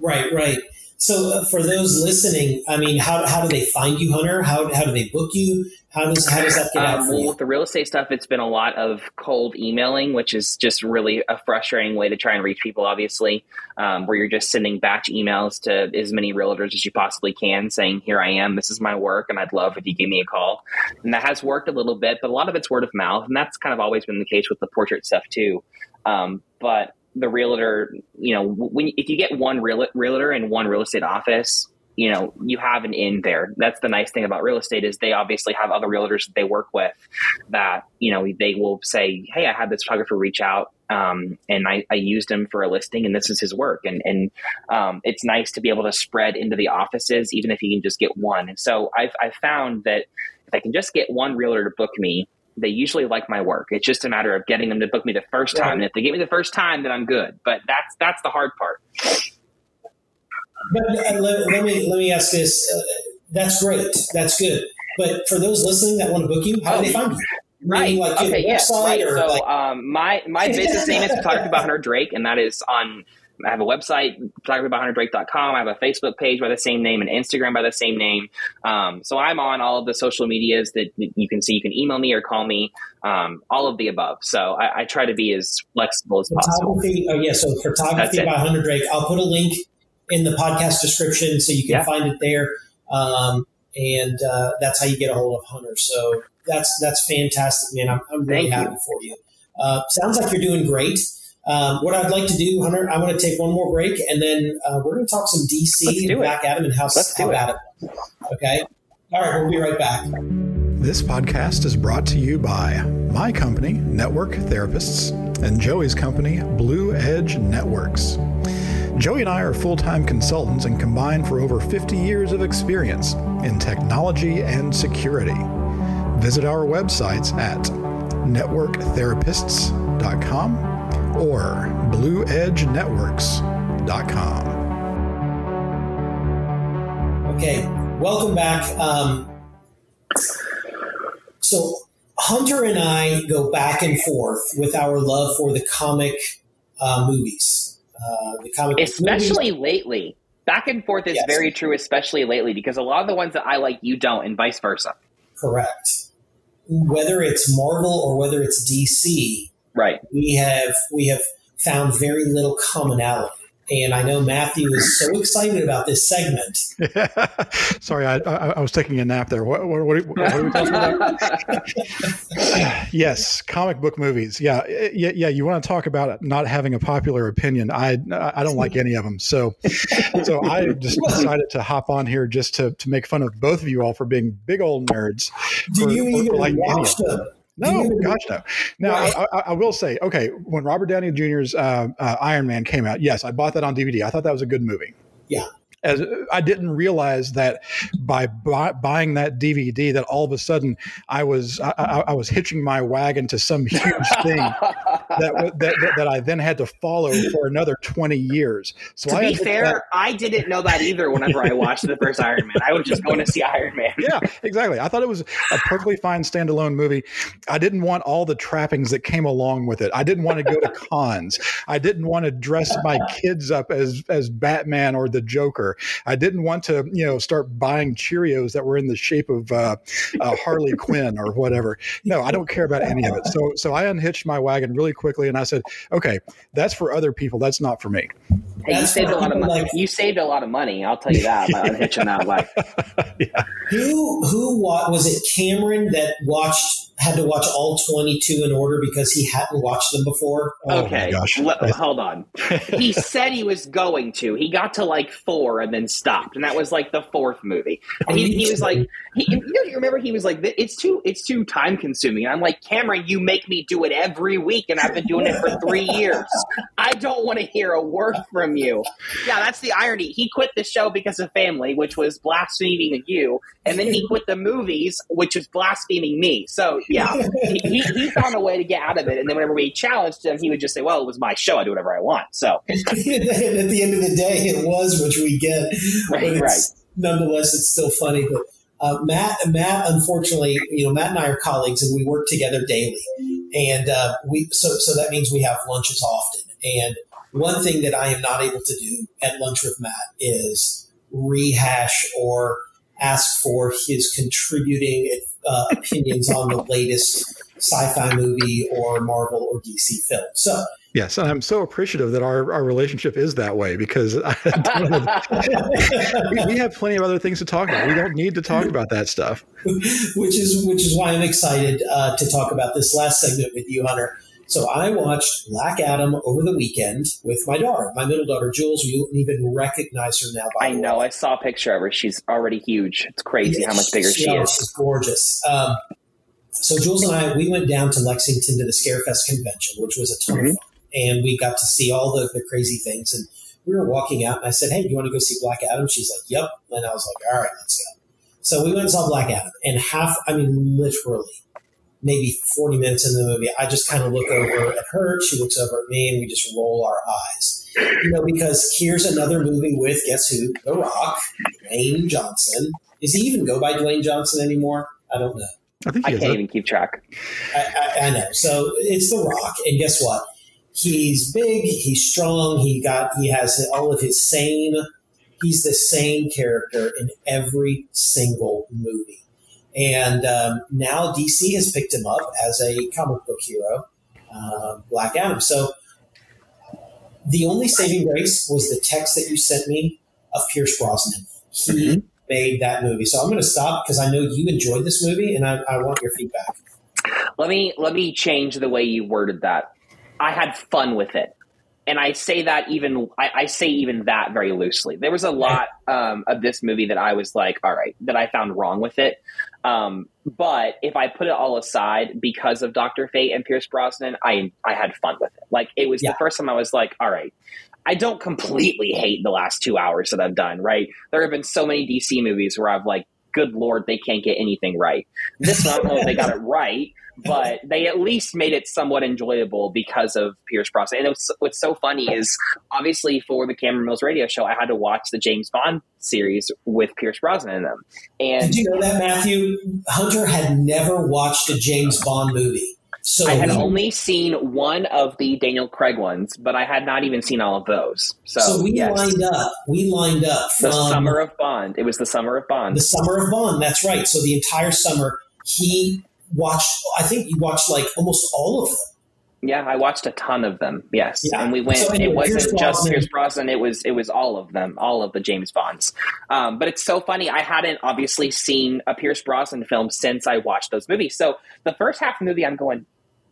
Right, right. So uh, for those listening, I mean, how, how do they find you, Hunter? How, how do they book you? How does how does that get out? Um, well, with the real estate stuff, it's been a lot of cold emailing, which is just really a frustrating way to try and reach people. Obviously, um, where you're just sending batch emails to as many realtors as you possibly can, saying, "Here I am. This is my work, and I'd love if you give me a call." And that has worked a little bit, but a lot of it's word of mouth, and that's kind of always been the case with the portrait stuff too. Um, but the realtor, you know, when if you get one real, realtor in one real estate office, you know you have an in there. That's the nice thing about real estate is they obviously have other realtors that they work with that you know they will say hey i had this photographer reach out um, and I, I, used him for a listing and this is his work. And, and um, it's nice to be able to spread into the offices even if you can just get one. And so I've, I've found that if i can just get one realtor to book me they usually like my work. It's just a matter of getting them to book me the first time. And if they get me the first time then i'm good. But that's that's the hard part but uh, let, let, me let me ask this. Uh, that's great. That's good. But for those listening that want to book you, how do they find you? Right. Like okay. Yes. Right. So like- um, my my business name is Photography by Hunter Drake, and that is on. I have a website, photographybyhunterdrake.com. I have a Facebook page by the same name and Instagram by the same name. Um, so I'm on all of the social medias that you can see. You can email me or call me, um, all of the above. So I, I, try to be as flexible as photography, possible. Oh, yeah. So photography by Hunter Drake. I'll put a link in the podcast description, so you can yeah. find it there. Um, and uh, that's how you get a hold of Hunter. So that's that's fantastic, man. I'm, I'm really Thank happy you. for you. Uh, sounds like you're doing great. Um, what I'd like to do, Hunter, I want to take one more break, and then uh, we're going to talk some DC and Black Adam and how, how bad it. Okay. All right, we'll be right back. This podcast is brought to you by my company, Network Therapists, and Joey's company, Blue Edge Networks. Joey and I are full time consultants and combined for over 50 years of experience in technology and security. Visit our websites at networktherapists.com or blueedgenetworks.com. Okay, welcome back. Um, so, Hunter and I go back and forth with our love for the comic uh, movies. Uh, the comic especially movies. lately. Back and forth is yes. very true, especially lately, because a lot of the ones that I like, you don't, and vice versa. Correct. Whether it's Marvel or whether it's DC, right? We have we have found very little commonality. And I know Matthew is so excited about this segment. Sorry, I, I, I, was taking a nap there. What, what, what, what are we talking about? yes, comic book movies. Yeah, yeah, yeah. You want to talk about not having a popular opinion? I I don't like any of them. So, so I just decided to hop on here just to to make fun of both of you all for being big old nerds. Do for, you even like watch them? No, gosh, no. Now, I, I, I, will say, okay, when Robert Downey Jr.'s uh, uh, Iron Man came out, yes, I bought that on DVD. I thought that was a good movie. Yeah as I didn't realize that by buy, buying that DVD, that all of a sudden I was I, I, was hitching my wagon to some huge thing that, that that I then had to follow for another twenty years. So to I be fair, that. I didn't know that either. Whenever I watched the first Iron Man, I was just going to see Iron Man. yeah, exactly. I thought it was a perfectly fine standalone movie. I didn't want all the trappings that came along with it. I didn't want to go to cons. I didn't want to dress my kids up as as Batman or the Joker. I didn't want to, you know, start buying Cheerios that were in the shape of uh, uh, Harley Quinn or whatever. No, I don't care about any of it. So, so I unhitched my wagon really quickly, and I said, okay, that's for other people. That's not for me. Hey, you saved a lot of money. Like, you saved a lot of money. I'll tell you that by unhitching that wagon. yeah. Who who was it? Cameron that watched had to watch all 22 in order because he hadn't watched them before. Oh okay, L- hold on. he said he was going to. He got to like four and then stopped, and that was like the fourth movie. And he, he was like, he, you, know, you remember he was like, it's too, it's too time consuming. I'm like, Cameron, you make me do it every week, and I've been doing it for three years. I don't want to hear a word from you. Yeah, that's the irony. He quit the show because of family, which was blaspheming you, and then he quit the movies, which was blaspheming me. So yeah, he, he, found a way to get out of it. And then whenever we challenged him, he would just say, "Well, it was my show. I do whatever I want." So at the end of the day, it was, which we get. Right, right. Nonetheless, it's still funny. But uh, Matt, Matt, unfortunately, you know, Matt and I are colleagues, and we work together daily. And uh, we so so that means we have lunches often. And one thing that I am not able to do at lunch with Matt is rehash or ask for his contributing uh, opinions on the latest sci-fi movie or Marvel or DC film. So Yes, and I'm so appreciative that our, our relationship is that way because we, we, have plenty of other things to talk about. We don't need to talk about that stuff. which is which is why I'm excited uh, to talk about this last segment with you, Hunter. So I watched Black Adam over the weekend with my daughter, my middle daughter Jules. You wouldn't even recognize her now. I know. Way. I saw a picture of her. She's already huge. It's crazy how much bigger she, she is. She's gorgeous. Um, so Jules and I, we went down to Lexington to the Scarefest convention, which was a ton mm-hmm. of fun and we got to see all the, the crazy things. And we were walking out, and I said, "Hey, you want to go see Black Adam?" She's like, "Yep." And I was like, "All right, let's go." So we went and saw Black Adam, and half, I mean, literally, maybe 40 minutes into the movie, I just kind of look over at her, she looks over at me, and we just roll our eyes. You know, because here's another movie with, guess who? The Rock, Dwayne Johnson. Does he even go by Dwayne Johnson anymore? I don't know. I, think I can't even keep track. I, I, I know. So it's The Rock, and guess what? he's big, he's strong, he got he has all of his same he's the same character in every single movie. And um, now DC has picked him up as a comic book hero, uh, Black Adam. So the only saving grace was the text that you sent me of Pierce Brosnan. He mm-hmm. made that movie. So I'm going to stop because I know you enjoyed this movie, and I, I want your feedback. Let me let me change the way you worded that. I had fun with it. And I say that even I, I say even that very loosely. There was a lot um, of this movie that I was like, all right, that I found wrong with it. Um, but if I put it all aside because of Doctor Fate and Pierce Brosnan, I I had fun with it. Like it was yeah. the first time I was like, all right, I don't completely hate the last two hours that I've done. Right, there have been so many DC movies where I've like, good lord, they can't get anything right. This not only they got it right, but they at least made it somewhat enjoyable because of Pierce Brosnan. And was, what's so funny is obviously for the Cameron Mills radio show, I had to watch the James Bond series with Pierce Brosnan in them. And did you know that Matthew Hunter had never watched a James Bond movie? So I had only seen one of the Daniel Craig ones, but I had not even seen all of those. So, so we yes. lined up. We lined up from the summer of Bond. It was the summer of Bond. The summer of Bond. That's right. So the entire summer, he watched. I think you watched like almost all of them. Yeah, I watched a ton of them. Yes, yeah. and we went. So anyway, it wasn't just Pierce Brosnan. It was it was all of them, all of the James Bonds. Um, but it's so funny. I hadn't obviously seen a Pierce Brosnan film since I watched those movies. So the first half of the movie, I'm going,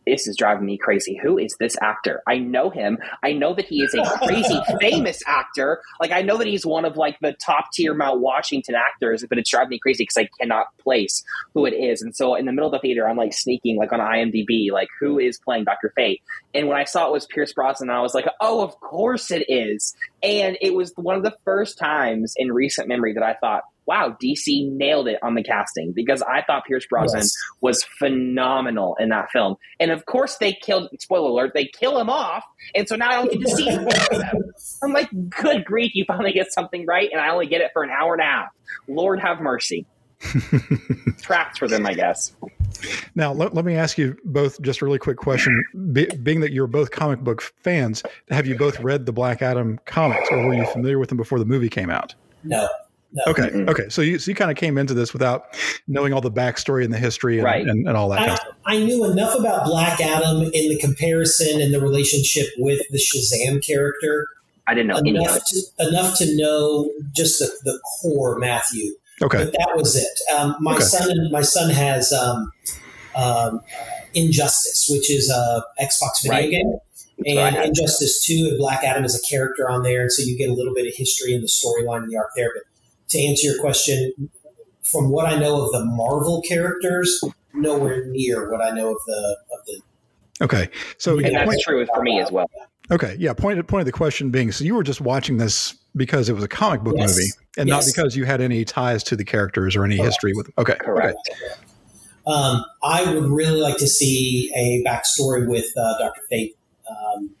this is driving me crazy. Who is this actor? I know him. I know that he is a crazy famous actor. Like I know that he's one of like the top tier Mount Washington actors, but it's driving me crazy because I cannot place who it is. And so in the middle of the theater, I'm like sneaking like on IMDb, like who is playing Dr. Fate? And when I saw it was Pierce Brosnan, I was like, oh, of course it is. And it was one of the first times in recent memory that I thought, wow, DC nailed it on the casting because I thought Pierce Brosnan yes. was phenomenal in that film. And of course, they killed, spoiler alert, they kill him off. And so now I don't get to see him. I'm like, good grief, you finally get something right. And I only get it for an hour and a half. Lord have mercy. Tracks for them, I guess. Now, let, let me ask you both just a really quick question. Be, being that you're both comic book fans, have you both read the Black Adam comics or were you familiar with them before the movie came out? No. No. Okay. Mm-hmm. Okay. So you, so you kind of came into this without knowing all the backstory and the history and, right. and, and, all that. I, kind of I knew enough about Black Adam in the comparison and the relationship with the Shazam character. I didn't know enough to, enough to know just the, the core Matthew. Okay. But that was it. Um, my okay. son my son has um, um, Injustice, which is a Xbox video right. game. And Injustice 2 and Black Adam is a character on there, and so you get a little bit of history and the storyline and the arc there. But to answer your question, from what I know of the Marvel characters, nowhere near what I know of the of the. Okay, so and that's point, true for me as well. Okay, yeah. Point point of the question being, so you were just watching this because it was a comic book yes. movie, and yes. not because you had any ties to the characters or any Correct. history with. Them. Okay, correct. Okay. Um, I would really like to see a backstory with uh, Doctor Fate, um,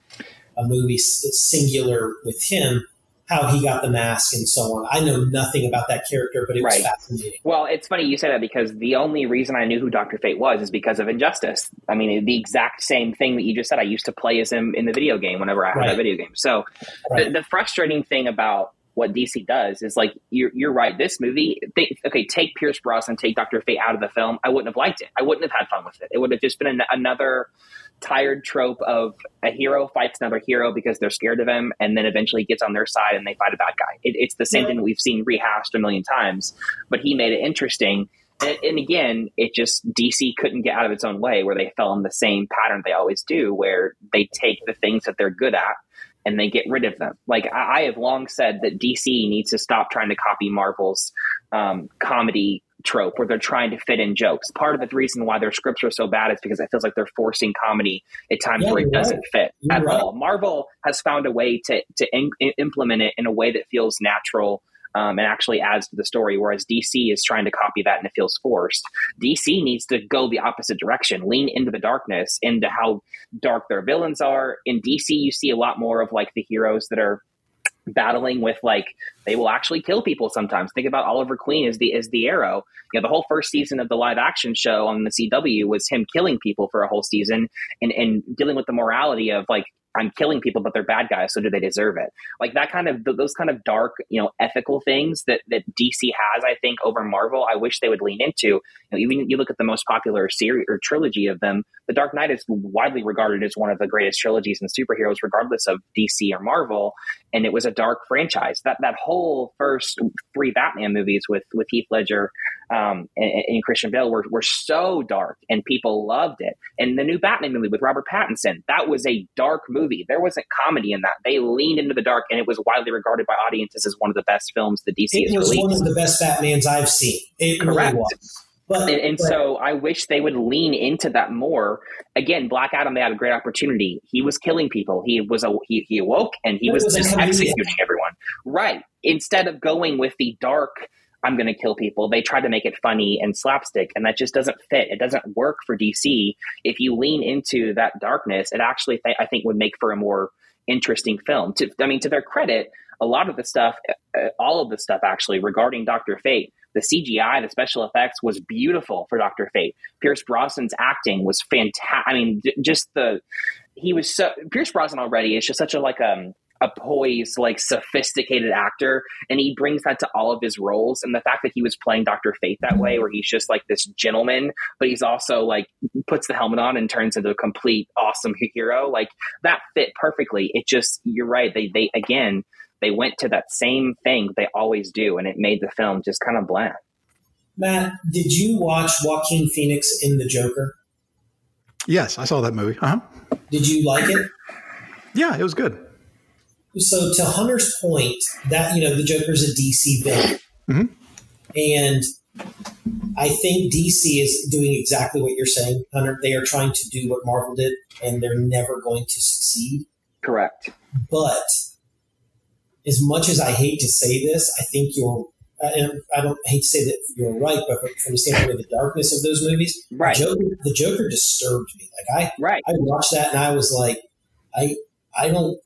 a movie singular with him how he got the mask and so on. I know nothing about that character, but it was right. fascinating. Well, it's funny you say that because the only reason I knew who Doctor Fate was is because of Injustice. I mean, the exact same thing that you just said. I used to play as him in the video game whenever I had right. a video game. So right. the, the frustrating thing about what DC does is like you're you're right. This movie, they, okay, take Pierce Brosnan, take Doctor Fate out of the film. I wouldn't have liked it. I wouldn't have had fun with it. It would have just been an, another tired trope of a hero fights another hero because they're scared of him, and then eventually gets on their side and they fight a bad guy. It, it's the same yeah. thing we've seen rehashed a million times, but he made it interesting. And, and again, it just DC couldn't get out of its own way, where they fell in the same pattern they always do, where they take the things that they're good at and they get rid of them. Like I, I have long said that DC needs to stop trying to copy Marvel's um, comedy trope where they're trying to fit in jokes. Part of the reason why their scripts are so bad is because it feels like they're forcing comedy at times yeah, where it doesn't fit you're at right. all. Marvel has found a way to to in, implement it in a way that feels natural um, and actually adds to the story. Whereas DC is trying to copy that and it feels forced. DC needs to go the opposite direction, lean into the darkness, into how dark their villains are. In DC, you see a lot more of like the heroes that are battling with like they will actually kill people sometimes. Think about Oliver Queen as the as the arrow. You know, the whole first season of the live action show on the CW was him killing people for a whole season and, and dealing with the morality of like I'm killing people, but they're bad guys, so do they deserve it? Like that kind of those kind of dark, you know, ethical things that that DC has, I think, over Marvel. I wish they would lean into. You know, even you look at the most popular series or trilogy of them, The Dark Knight is widely regarded as one of the greatest trilogies in superheroes, regardless of DC or Marvel. And it was a dark franchise. That that whole first three Batman movies with with Heath Ledger um, and, and, Christian Bale were, were so dark and people loved it. And the new Batman movie with Robert Pattinson, that was a dark movie. There wasn't comedy in that. They leaned into the dark and it was widely regarded by audiences as one of the best films the DC it was released. one of the best Batmans I've seen. It Correct. Really. But, and, and but, so I wish they would lean into that more. Again, Black Adam, they had a great opportunity. He was killing people. He was a he, he awoke and he was, was just executing everyone. Right. Instead of going with the dark I'm going to kill people. They try to make it funny and slapstick, and that just doesn't fit. It doesn't work for DC. If you lean into that darkness, it actually, th- I think, would make for a more interesting film. To, I mean, to their credit, a lot of the stuff, uh, all of the stuff actually regarding Doctor Fate, the CGI, the special effects was beautiful for Doctor Fate. Pierce Brosnan's acting was fantastic. I mean, just the he was so Pierce Brosnan already is just such a like um a poised, like sophisticated actor, and he brings that to all of his roles. And the fact that he was playing Doctor Fate that way, where he's just like this gentleman, but he's also like puts the helmet on and turns into a complete awesome hero, like that fit perfectly. It just you're right. They they again they went to that same thing they always do, and it made the film just kind of bland. Matt, did you watch Joaquin Phoenix in The Joker? Yes, I saw that movie. Uh huh. Did you like it? Yeah, it was good so to Hunter's point, that you know the Joker's a DC villain, mm-hmm. and I think DC is doing exactly what you're saying, Hunter. They are trying to do what Marvel did, and they're never going to succeed. Correct. But as much as I hate to say this, I think you're. And I don't hate to say that you're right, but from the standpoint of the darkness of those movies, right. the, Joker, the Joker disturbed me. Like I, right. I watched that and I was like, I, I don't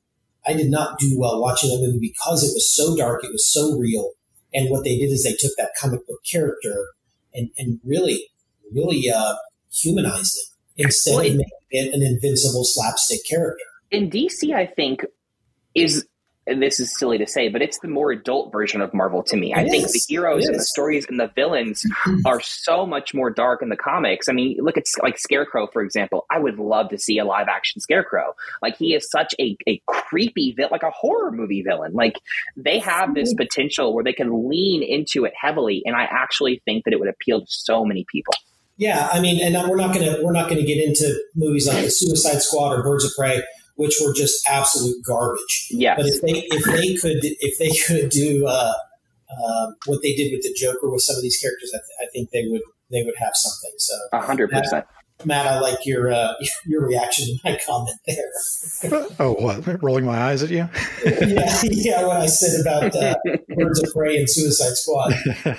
I did not do well watching that movie because it was so dark, it was so real. And what they did is they took that comic book character and, and really, really uh, humanized it instead of making it an invincible slapstick character. In DC, I think is and this is silly to say, but it's the more adult version of Marvel to me. It I is. think the heroes and the stories and the villains are so much more dark in the comics. I mean, look at like Scarecrow, for example. I would love to see a live action Scarecrow. Like he is such a, a creepy villain, like a horror movie villain. Like they have this potential where they can lean into it heavily. And I actually think that it would appeal to so many people. Yeah, I mean, and we're not gonna we're not gonna get into movies like the Suicide Squad or Birds of Prey which were just absolute garbage. Yeah. But if they if they could if they could do uh, uh, what they did with the Joker with some of these characters, I, th- I think they would they would have something. So a hundred percent. Matt, I like your uh, your reaction to my comment there. oh, what? Rolling my eyes at you? yeah, yeah. When I said about uh, Birds of Prey and Suicide Squad.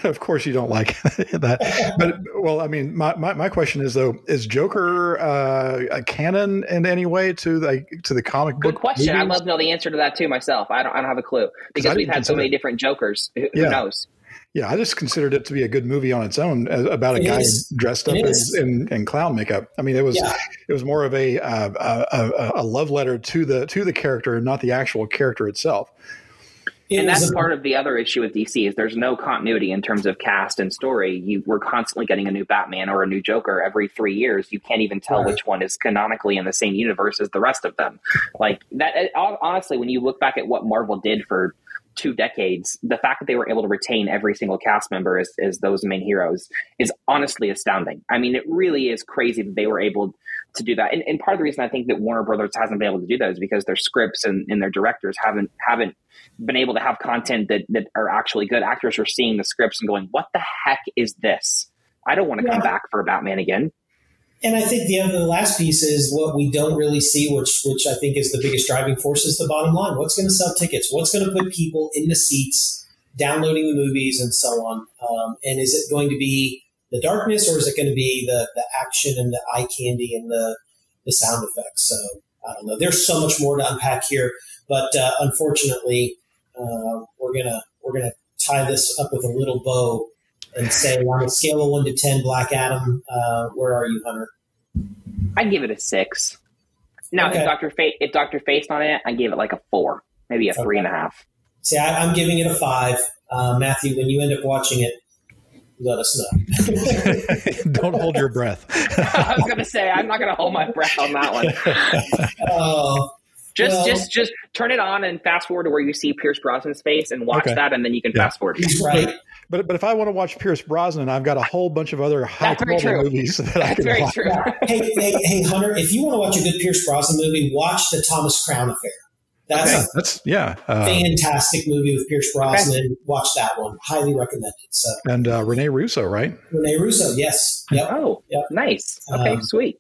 of course, you don't like that. But well, I mean, my, my, my question is though: Is Joker uh, a canon in any way to the to the comic book? Good question. Movies? I'd love to know the answer to that too myself. I don't. I don't have a clue because we've had so many different Jokers. Who, yeah. who knows? Yeah, I just considered it to be a good movie on its own about a it guy is. dressed up as, in, in clown makeup. I mean, it was yeah. it was more of a, uh, a, a love letter to the to the character, and not the actual character itself. It and was that's a- part of the other issue with DC is there's no continuity in terms of cast and story. You we're constantly getting a new Batman or a new Joker every three years. You can't even tell Right. which one is canonically in the same universe as the rest of them. Like that. it- honestly, when you look back at what Marvel did for two decades, the fact that they were able to retain every single cast member as, as those main heroes is honestly astounding. I mean, it really is crazy that they were able to do that. And, and part of the reason I think that Warner Brothers hasn't been able to do that is because their scripts and, and their directors haven't haven't been able to have content that, that are actually good. Actors are seeing the scripts and going, "What the heck is this? I don't want to come back for Batman again." And I think the other the last piece is what we don't really see, which which I think is the biggest driving force is the bottom line. What's going to sell tickets? What's going to put people in the seats, downloading the movies, and so on? Um, and is it going to be the darkness, or is it going to be the the action and the eye candy and the the sound effects? So I don't know. There's so much more to unpack here, but uh, unfortunately, uh, we're gonna we're gonna tie this up with a little bow and say on a scale of one to ten, Black Adam, uh, where are you, Hunter? I'd give it a six. Now, Okay. if Doctor Fate, if Doctor Fate's on it, I give it like a four, maybe a three and a half. See, I, I'm giving it a five. Uh, Matthew, when you end up watching it, let us know. Don't hold your breath. I was gonna say I'm not gonna hold my breath on that one. Oh, Just, Well- just, just turn it on and fast forward to where you see Pierce Brosnan's face and watch Okay. that, and then you can Yeah. fast forward. he's right. But but if I want to watch Pierce Brosnan, I've got a whole bunch of other high That's quality movies that I can very watch. true. hey, hey, hey, Hunter, if you want to watch a good Pierce Brosnan movie, watch the Thomas Crown Affair. That's Yeah, a that's yeah. Uh, fantastic movie with Pierce Brosnan. Watch that one. Highly recommended. So, and uh, Rene Russo, right? Rene Russo, yes. Yep. Oh, Yep. nice. Okay, Um, sweet.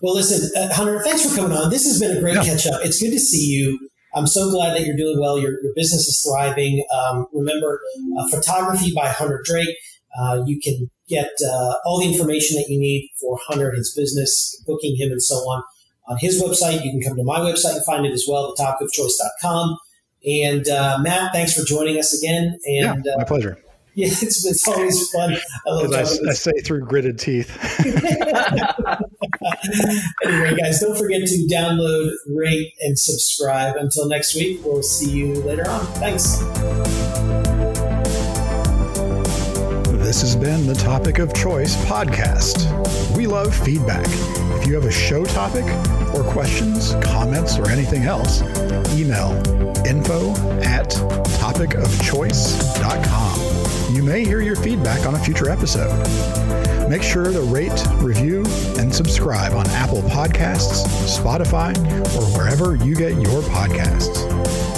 Well, listen, uh, Hunter, thanks for coming on. This has been a great Yeah. catch up. It's good to see you. I'm so glad that you're doing well. Your, your business is thriving. Um, remember, uh, photography by Hunter Drake. Uh, you can get uh, all the information that you need for Hunter, his business, booking him, and so on on his website. You can come to my website and find it as well, thetopicofchoice.com. And uh, Matt, thanks for joining us again. And yeah, my pleasure. yeah, it's, it's always fun. I love I, I say through gritted teeth. anyway, guys, don't forget to download, rate, and subscribe. Until next week, we'll see you later on. Thanks. This has been the Topic of Choice podcast. We love feedback. If you have a show topic or questions, comments, or anything else, email info at topicofchoice.com. You may hear your feedback on a future episode. Make sure to rate, review, and subscribe on Apple Podcasts, Spotify, or wherever you get your podcasts.